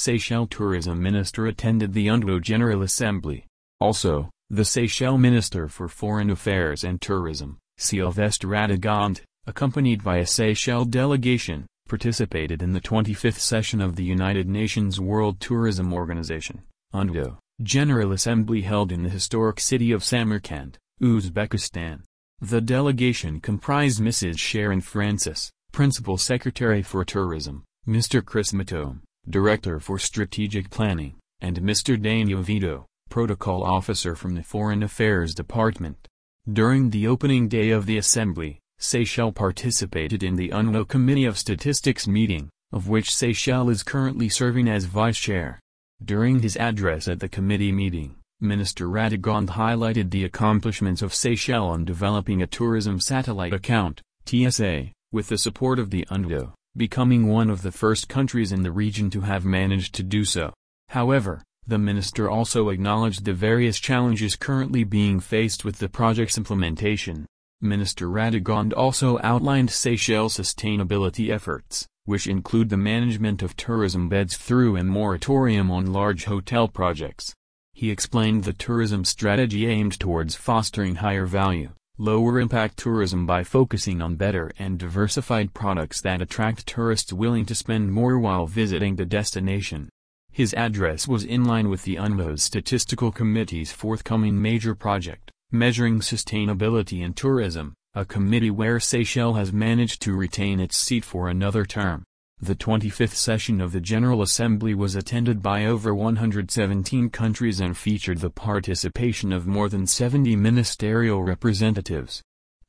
Seychelles Tourism Minister attended the UNWTO General Assembly. Also, the Seychelles Minister for Foreign Affairs and Tourism, Sylvestre Radegonde, accompanied by a Seychelles delegation, participated in the 25th session of the United Nations World Tourism Organization, UNWTO, General Assembly held in the historic city of Samarkand, Uzbekistan. The delegation comprised Mrs. Sherin Francis, Principal Secretary for Tourism, Mr. Chris Matome, Director for Strategic Planning, and Mr. Daniel Vito, Protocol Officer from the Foreign Affairs Department. During the opening day of the Assembly, Seychelles participated in the UNWTO Committee of Statistics meeting, of which Seychelles is currently serving as vice chair. During his address at the committee meeting, Minister Radegonde highlighted the accomplishments of Seychelles on developing a tourism satellite account, TSA, with the support of the UNWTO, becoming one of the first countries in the region to have managed to do so. However, the minister also acknowledged the various challenges currently being faced with the project's implementation. Minister Radegonde also outlined Seychelles' sustainability efforts, which include the management of tourism beds through a moratorium on large hotel projects. He explained the tourism strategy aimed towards fostering higher value, lower impact tourism by focusing on better and diversified products that attract tourists willing to spend more while visiting the destination. His address was in line with the UNWTO's Statistical Committee's forthcoming major project, Measuring Sustainability in Tourism, a committee where Seychelles has managed to retain its seat for another term. The 25th session of the General Assembly was attended by over 117 countries and featured the participation of more than 70 ministerial representatives.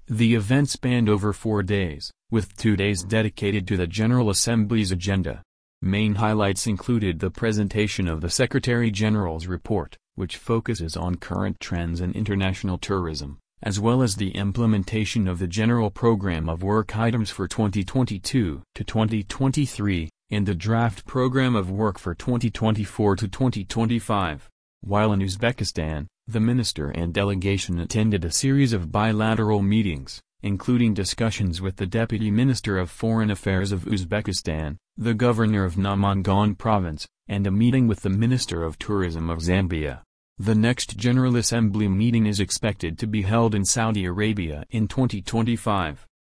The event spanned over four days, with two days dedicated to the General Assembly's agenda. Main highlights included the presentation of the Secretary-General's report, which focuses on current trends in international tourism, as well as the implementation of the General Program of Work items for 2022 to 2023, and the Draft Program of Work for 2024 to 2025. While in Uzbekistan, the minister and delegation attended a series of bilateral meetings, including discussions with the Deputy Minister of Foreign Affairs of Uzbekistan, the Governor of Namangan Province, and a meeting with the Minister of Tourism of Zambia. The next General Assembly meeting is expected to be held in Saudi Arabia in 2025.